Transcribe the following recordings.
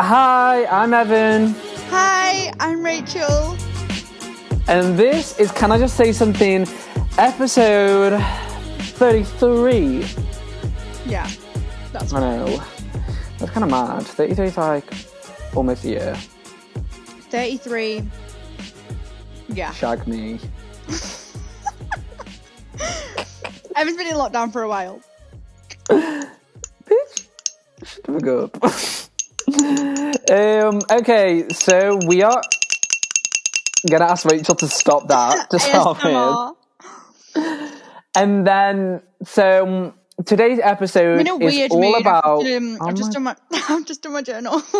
Hi, I'm Evan. Hi, I'm Rachel. And this is Can I Just Say Something? Episode 33. Yeah, that's I know. That's kind of mad. 33 is like almost a year. 33. Yeah. Shag me. Evan's been in lockdown for a while. Bitch. Shut the fuck up. um, okay, so we are gonna ask Rachel to stop that to start with. And then, so um, today's episode I'm in a is all mood. about. I've, just, um, Oh I've just my- done my I've just my journal.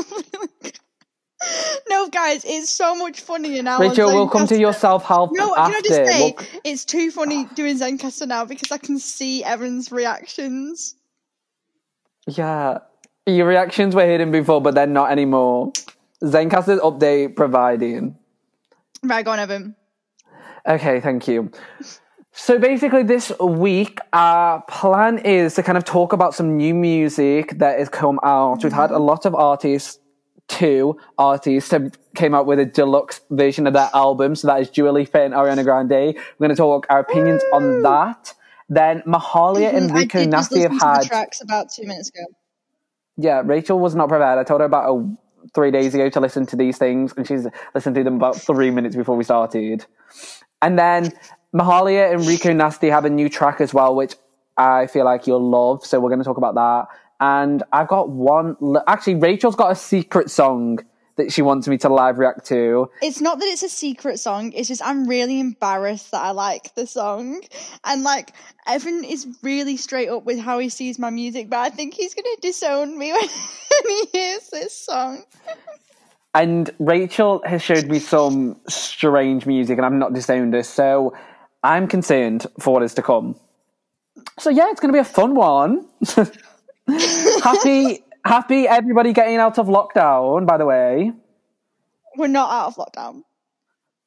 no, guys, it's so much funnier now. Rachel, we'll come to Zencastr. your self help No, after. can I just say We'll- it's too funny doing Zencastr now because I can see Evan's reactions. Yeah, your reactions were hidden before, but they're not anymore. Zencastr's update providing. Right, go on, Evan. Okay, thank you. So basically, this week, our plan is to kind of talk about some new music that has come out. We've had a lot of artists, two artists have came out with a deluxe version of their album. So that is Dua Lipa and Ariana Grande. We're going to talk our opinions on that. Then Mahalia and Mm, I Rico Nasty have listen to the had. tracks about two minutes ago. Yeah, Rachel was not prepared. I told her about a, three days ago to listen to these things, and she's listened to them about three minutes before we started. And then Mahalia and Rico Nasty have a new track as well, which I feel like you'll love. So we're going to talk about that. And I've got one. Actually, Rachel's got a secret song that she wants me to live react to. It's not that it's a secret song, it's just I'm really embarrassed that I like the song. And like, Evan is really straight up with how he sees my music, but I think he's gonna disown me when he hears this song. And Rachel has showed me some strange music, and I'm not disowned her. So I'm concerned for what is to come. So yeah, it's going to be a fun one. happy, happy everybody getting out of lockdown. By the way, We're not out of lockdown.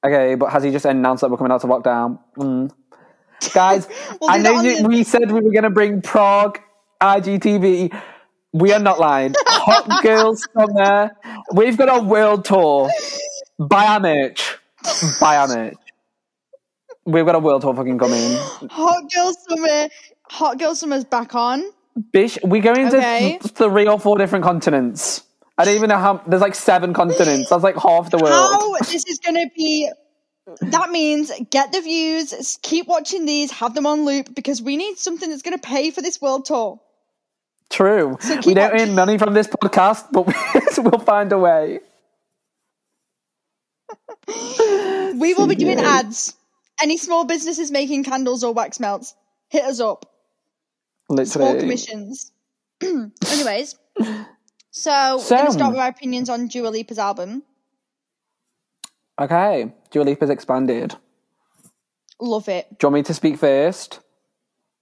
okay, but has he just announced that we're coming out of lockdown? Mm. Guys, We'll I know the- we said we were going to bring Prague IGTV. We are not lying. Hot Girls Summer. We've got a world tour. Buy our merch. Buy our merch. We've got a world tour fucking coming. Hot Girls Summer Hot Girls Summer's back on. Bish, we're going to Okay. th- three or four different continents. I don't even know how. There's like seven continents. That's like half the world. How this is gonna be that means get the views, keep watching these, have them on loop because we need something that's gonna pay for this world tour. True. keep we don't watching. earn money from this podcast, but we'll find a way. We will be doing ads. Any small businesses making candles or wax melts, hit us up. Small Literally. commissions. Anyways, so, we're going to start with our opinions on Dua Lipa's album. Okay. Dua Lipa's expanded. Love it. Do you want me to speak first?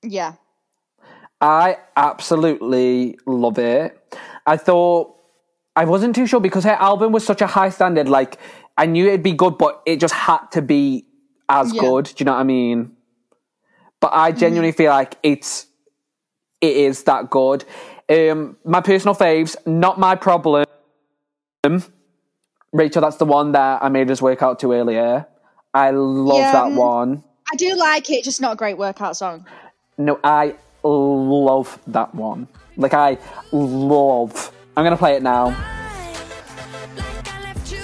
Yeah. I absolutely love it. I thought I wasn't too sure because her album was such a high standard. Like I knew it'd be good, but it just had to be as Yeah. good. Do you know what I mean? But I mm-hmm. genuinely feel like it's it is that good. Um, my personal faves, not my problem. Rachel, that's the one that I made us work out to earlier. I love Yeah, that um, one. I do like it, just not a great workout song. No, I love that one. Like I love. I'm gonna play it now. Like I left you.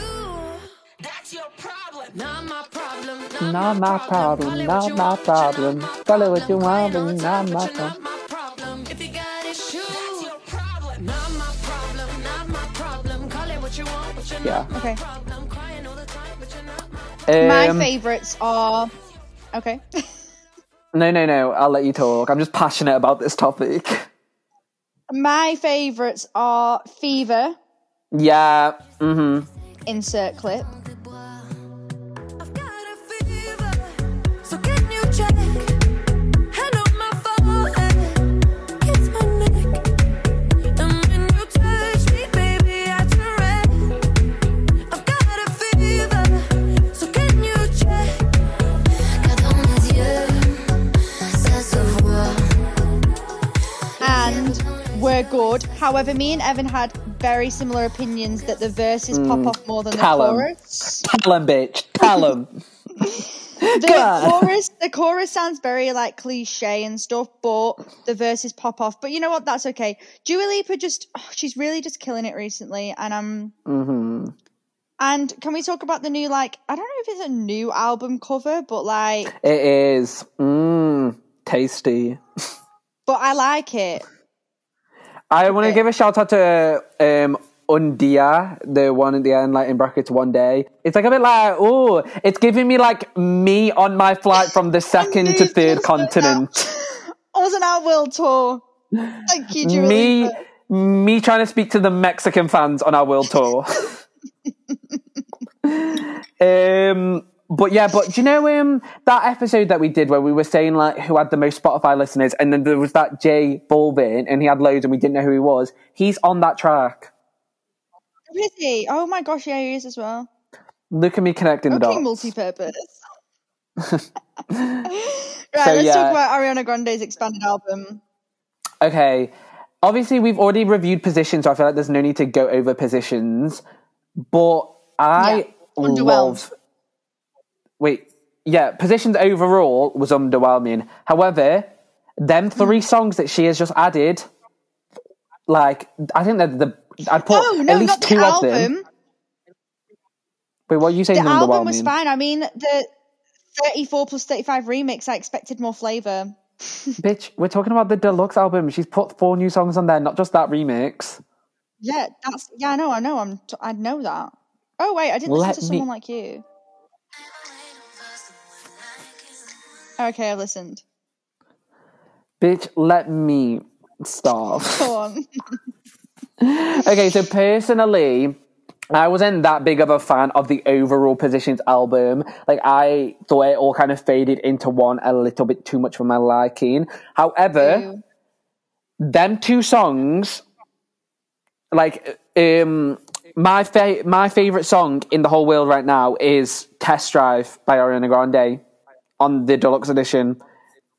That's your problem. Not my problem. Not my problem, not my problem. Call what you want, but not my problem. Not my problem. But you're not my My Um, favourites are. Okay. no, no, no. I'll let you talk. I'm just passionate about this topic. My favourites are Fever, Yeah. Mm-hmm. insert clip. We're Good. However, me and Evan had very similar opinions that the verses pop hmm. off more than the Tell 'em. chorus. Tell 'em, bitch. Tell 'em. The God. chorus, the chorus sounds very like cliche and stuff, but the verses pop off. But you know what? That's okay. Dua Lipa just, oh, she's really just killing it recently, and I'm. hmm And can we talk about the new like? I don't know if it's a new album cover, but like, It is. Mmm. Tasty. but I like it. I want to give a shout out to um, Un Día, the one at the end, like in brackets, one day. It's like a bit like, oh, it's giving me like me on my flight from the second to third continent. I was on our world tour. Thank you, Dua me, me trying to speak to the Mexican fans on our world tour. um, but yeah, but do you know um, that episode that we did where we were saying like who had the most Spotify listeners, and then there was that J Balvin, and he had loads, and we didn't know who he was. He's on that track. Really? Oh my gosh, yeah, he is as well. Look at me connecting the dots. multi-purpose. right, So, let's yeah. talk about Ariana Grande's expanded album. Okay. Obviously, we've already reviewed positions, so I feel like there's no need to go over positions. But I Yeah, love. Wait, yeah, positions overall was underwhelming. However, them three Hmm. songs that she has just added, like I think that the I'd put Oh no, at least two of them. Wait, what are you saying? The album was fine. I mean, the 34 plus 35 remix, I expected more flavor. Bitch, we're talking about the deluxe album. She's put four new songs on there, not just that remix. Yeah, that's yeah. I know. I know. I'm. T- I know that. Oh wait, I didn't Let listen to me- someone like you. Okay, I've listened. Bitch, let me stop. Go on. okay, so personally, I wasn't that big of a fan of the overall Positions album. Like, I thought it all kind of faded into one a little bit too much for my liking. However, Ew. them two songs, like, um, my fa- my favorite song in the whole world right now is "Test Drive" by Ariana Grande on the deluxe edition.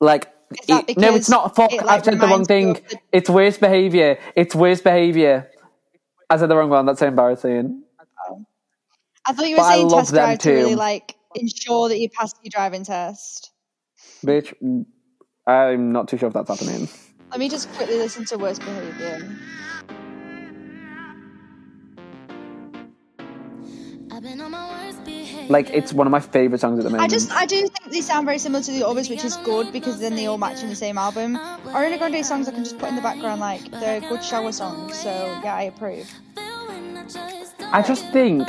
Like, it- no, it's because not. Fuck, it, like, I've said the wrong thing. the- It's worst behavior. It's worst behavior. I said the wrong one. That's so embarrassing. I thought you were But saying test them drive to really like ensure that you pass your driving test. Bitch, I'm not too sure if that's happening. Let me just quickly listen to worst behavior. I've been on my worst Like, it's one of my favorite songs at the moment. I just I do think they sound very similar to the others, which is good because then they all match in the same album. Ariana Grande songs I can just put in the background like they're good shower songs. So yeah, I approve. I just think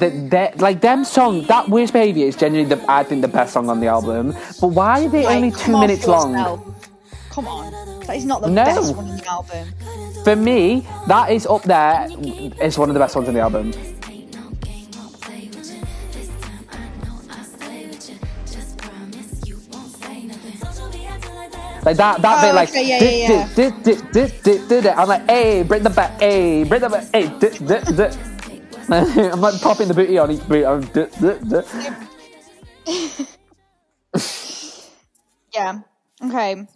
that that like them song that worst behavior is genuinely the I think the best song on the album. But why are they Like, only two minutes long? yourself. Come on, that is not the No. best one in the album. For me, that is up there. It's one of the best ones in the album. Like that, that Oh, bit, like, okay, yeah, yeah, yeah. dit, dit, dit. I'm like, hey, bring the back, hey, bring the back, hey, dit, dit, dit. I'm like popping the booty on each boot. I'm dit, dit, dit. Yeah. Okay.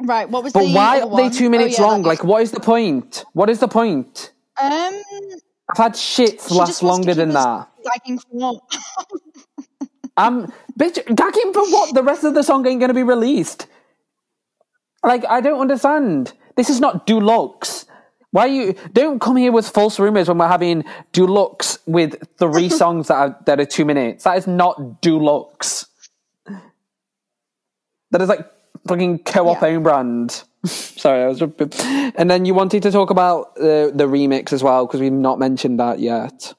Right. What was the? But the why are they two Oh, minutes yeah, long? Like, what is the point? What is the point? um, I've had shit she last just wants to longer than that. Gagging for what? I'm bitch gagging for what? The rest of the song ain't gonna be released. Like I don't understand. This is not Dulux. Why you don't come here with false rumors when we're having Dulux with three songs that are that are two minutes? That is not Dulux. That is like fucking co-op Yeah. own brand. Sorry, I was. And then you wanted to talk about the the remix as well because we've not mentioned that yet.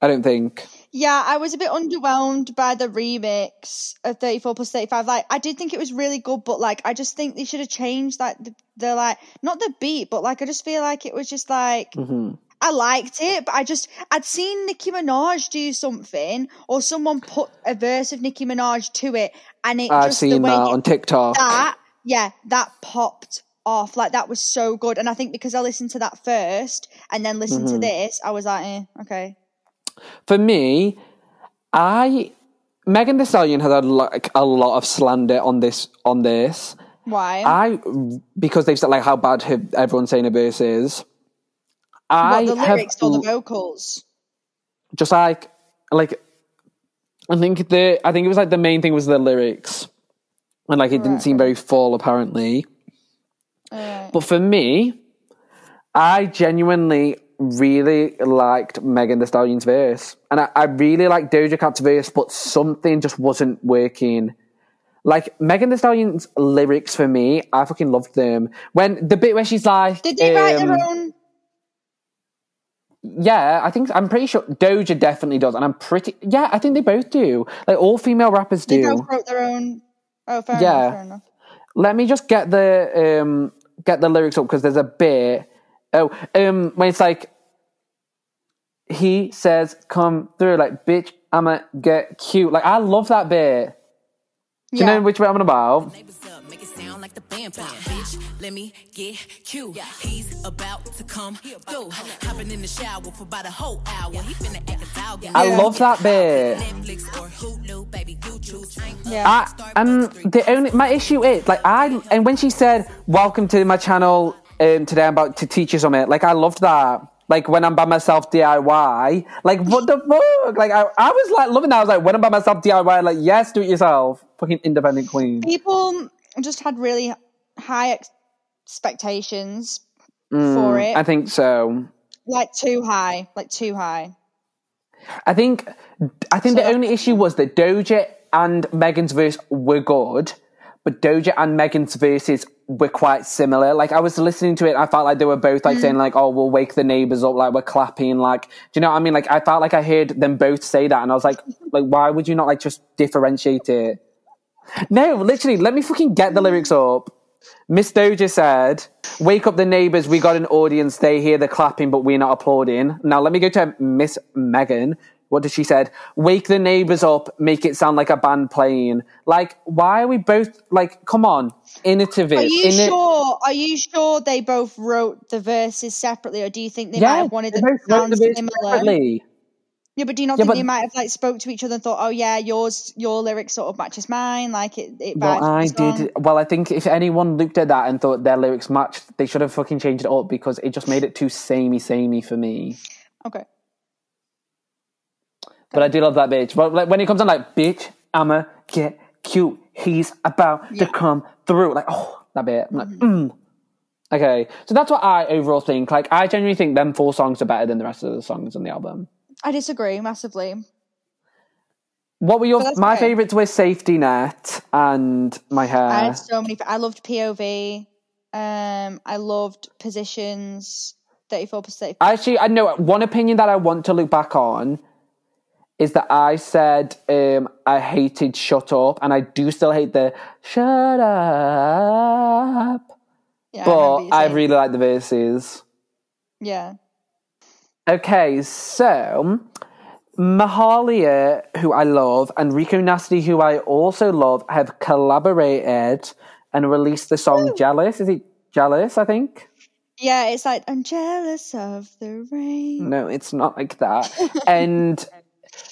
I don't think. Yeah, I was a bit underwhelmed by the remix of 34 plus 35. Like, I did think it was really good, but like, I just think they should have changed like the, the like, not the beat, but like, I just feel like it was just like, Mm-hmm. I liked it, but I just, I'd seen Nicki Minaj do something or someone put a verse of Nicki Minaj to it and it I've just the seen way that it on TikTok. that yeah that popped off like that was so good and i think because i listened to that first and then listened Mm-hmm. to this i was like eh, okay For me, I Megan Thee Stallion has had like a lot of slander on this on this. Why? I because they've said like how bad her, everyone's saying her verse is. I what, the have lyrics or the vocals? just like like I think the I think it was like the main thing was the lyrics, and like it didn't Right. seem very full apparently. Uh, But for me, I genuinely really liked Megan Thee Stallion's verse. And I, I really liked Doja Cat's verse, but something just wasn't working. Like Megan Thee Stallion's lyrics for me, I fucking loved them. When the bit where she's like, did they write their um, own? Yeah, I think I'm pretty sure Doja definitely does, and I'm pretty yeah, I think they both do. Like all female rappers They do. both wrote their own. Oh, fair Yeah. enough. Fair enough. Let me just get the um get the lyrics up because there's a bit. Oh, um, when it's like he says, "Come through," like bitch, I'ma get cute. Like I love that bit. Do you Yeah. know which bit I'm on about? Neighbors up, make it sound like the band playing. Bitch, let me get cute. He's about to come through. Hopping in the shower for about a whole hour. He finna act a dog. I love that bit. Netflix or Hulu, baby, you choose. I ain't Yeah. I, and the only my issue is like I and when she said, "Welcome to my channel," um, today I'm about to teach you something. Like I loved that. Like when I'm by myself DIY. Like what the fuck? Like I, I was like loving that. I was like when I'm by myself DIY. Like yes, do it yourself. Fucking independent queen. People just had really high expectations Mm, for it. I think so. like too high. Like too high. I think I think the only issue was that Doja and Megan's verse were good, but Doja and Megan's verses were quite similar. Like I was listening to it, I felt like they were both like saying mm. like, "Oh, we'll wake the neighbors up," like we're clapping. Like, do you know what I mean? Like I felt like I heard them both say that, and I was like, like why would you not like just differentiate it? No, literally, let me fucking get the lyrics up. Miss Doja said, Wake up the neighbors, we got an audience, they hear the clapping, but we're not applauding. Now let me go to Miss Megan. What did she said? Wake the neighbors up, make it sound like a band playing. Like, why are we both like, come on, innovative. Are you inno- sure? Are you sure they both wrote the verses separately, or do you think they might have wanted them to sound similar? separately. Yeah, but do you not Yeah, think but- they might have like spoke to each other and thought, "Oh yeah, yours, your lyrics sort of matches mine." Like it, it Well, I did. Well, I think if anyone looked at that and thought their lyrics matched, they should have fucking changed it up because it just made it too samey, samey for me. Okay. But I do love that bitch. But like when it comes on, like, bitch, I'ma get cute. He's about Yeah. to come through. Like, oh, that bit. I'm like, mm. Okay, so that's what I overall think. Like, I genuinely think them four songs are better than the rest of the songs on the album. I disagree massively. What were your? My okay. favorites were Safety Net and My Hair. I had so many. I loved POV. Um, I loved positions. Thirty-four percent. Actually, I know one opinion that I want to look back on is that I said um, I hated Shut Up, and I do still hate the Shut Up. Yeah, but you I really like the verses. Yeah. Okay, so Mahalia, who I love, and Rico Nasty, who I also love, have collaborated and released the song Jealous. Is it Jealous, I think? Yeah, it's like I'm jealous of the rain. No, it's not like that. and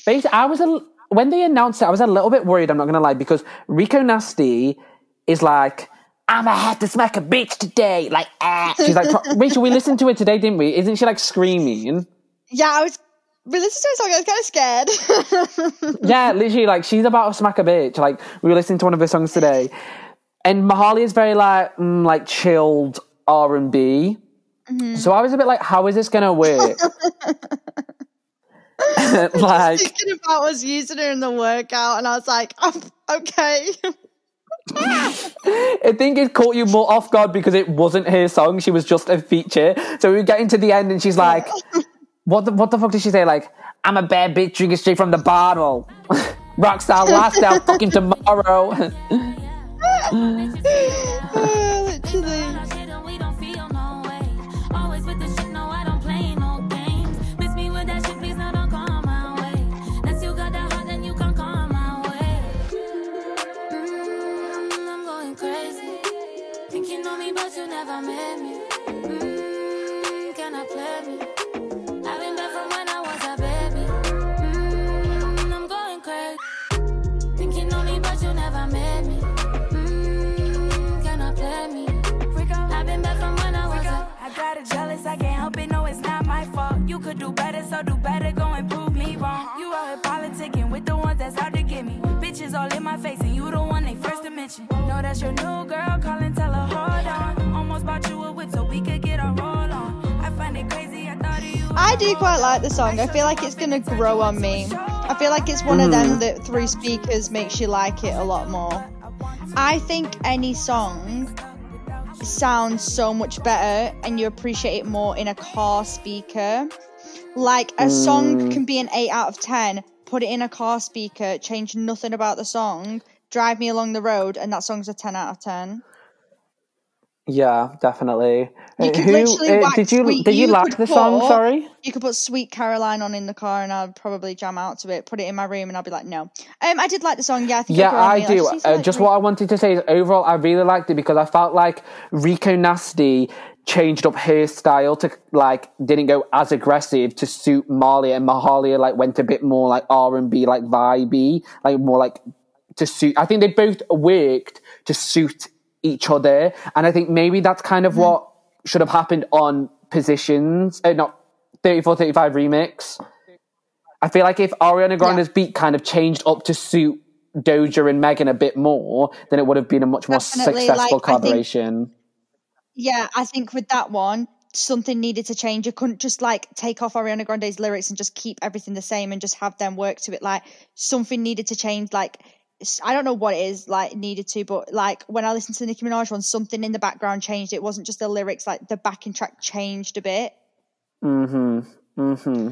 basically, I was a, when they announced it, I was a little bit worried. I'm not gonna lie because Rico Nasty is like, I'ma have to smack a bitch today. Like, ah. she's like, Rachel, we listened to it today, didn't we? Isn't she like screaming? Yeah, I was. We listened to a song. I was kind of scared. Yeah, literally, like she's about to smack a bitch. Like we were listening to one of her songs today, and Mahali is very like mm, like chilled R and B. So I was a bit like, how is this gonna work? like Thinking about was using her in the workout, and I was like, oh, okay. I think it caught you more off guard because it wasn't her song; she was just a feature. So we were getting to the end, and she's like, "What the what the fuck did she say? Like, I'm a bad bitch drinking straight from the bottle, rockstar lifestyle, fucking tomorrow." Think you know me, but you never met me. Mmm, can I play me? I've been back from when I was a baby. Mmm, I'm going crazy. Think you know me, but you never met me. Mmm, can I play me? I've been back from when I was a. I got it jealous, I can't help it, no, it's not my fault. You could do better, so do better, go and prove me wrong. You out here politicking with the ones that's out to get me. Bitches all in my face, and you the one they first to mention. No, that's your new girl, calling, tell her, hold on. Almost bought you a whip so we could get our roll on. I find it crazy, I thought of you. I do quite like the song. I feel like it's gonna grow on me. I feel like it's one of them mm. that through speakers makes you like it a lot more. I think any song sounds so much better and you appreciate it more in a car speaker. Like a song mm. can be an 8 out of 10, put it in a car speaker, change nothing about the song, drive me along the road, and that song's a 10 out of 10. Yeah, definitely. You Uh, could Who literally uh, did you Sweet- did you, you like the song? Sorry. You could put Sweet Caroline on in the car and I'd probably jam out to it, put it in my room, and I'd be like, no. Um, I did like the song, yeah. I think Yeah, it'll grow on I do. just Uh, like, just what I wanted to say is overall, I really liked it because I felt like Rico Nasty changed up her style to like didn't go as aggressive to suit Malia, and Mahalia like went a bit more like R and B, like vibey, like more like to suit. I think they both worked to suit each other, and I think maybe that's kind of what should have happened on Positions, uh, not 34, 35 remix. I feel like if Ariana Grande's beat kind of changed up to suit Doja and Megan a bit more, then it would have been a much more Definitely, successful like, I think- collaboration. Yeah, I think with that one, something needed to change. You couldn't just like take off Ariana Grande's lyrics and just keep everything the same and just have them work to it. Like something needed to change. Like I don't know what it is like needed to, but like when I listened to the Nicki Minaj one, something in the background changed. It wasn't just the lyrics; like the backing track changed a bit. hmm hmm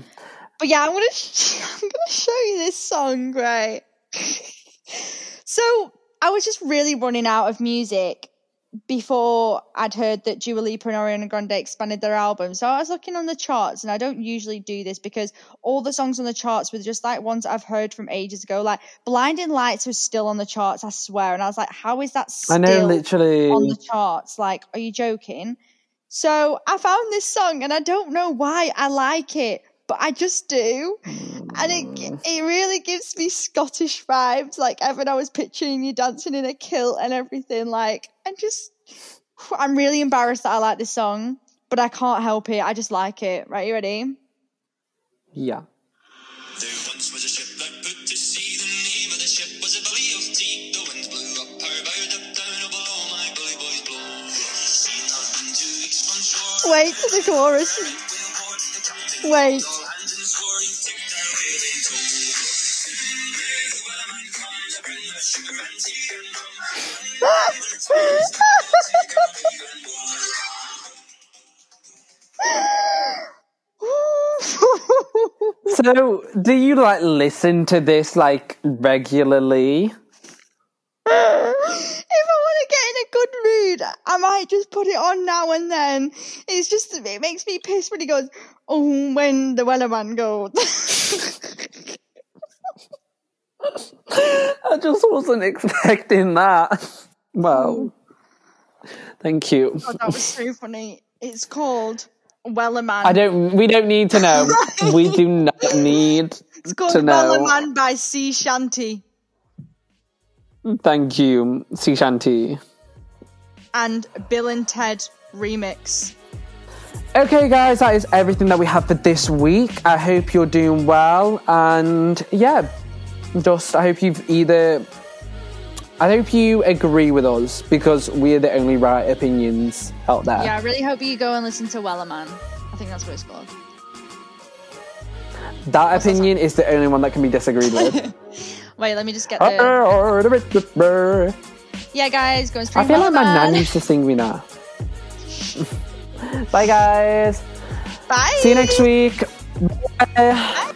But yeah, I'm gonna I'm gonna show you this song, right? so I was just really running out of music before I'd heard that Dua Lipa and Ariana Grande expanded their album. So I was looking on the charts, and I don't usually do this because all the songs on the charts were just like ones I've heard from ages ago. Like Blinding Lights was still on the charts, I swear. And I was like, how is that still I know, literally. on the charts? Like, are you joking? So I found this song, and I don't know why I like it, but I just do. And it, mm. it really gives me Scottish vibes. Like, Evan, I was picturing you dancing in a kilt and everything. Like, and just, I'm really embarrassed that I like this song, but I can't help it. I just like it. Right, you ready? yeah. There once was a ship that put to sea. The name of the ship was a Billy of Tea. The winds blew up her bow, up down, below my bully boys blow. Seen not been two weeks from shore. Wait to the chorus. Wait. So, do you like listen to this like regularly? if I want to get in a good mood, I might just put it on now and then. It's just it makes me piss when he goes, "Oh, when the Wellerman goes." I just wasn't expecting that. Well, mm. thank you. Oh, that was so funny. It's called Wellerman. I don't. We don't need to know. we do not need it's called to know. Wellerman by Sea Shanty Thank you, Sea Shanty. And Billen Ted remix. Okay, guys, that is everything that we have for this week. I hope you're doing well, and yeah, just I hope you've either. I hope you agree with us because we're the only right opinions out there. Yeah, I really hope you go and listen to Wellerman. I think that's what it's called. That opinion is the only one that can be disagreed with. Wait, let me just get uh-uh, the. Yeah, guys, go and stream I feel like my nan used to sing me that. Bye, guys. Bye. See you next week. Bye.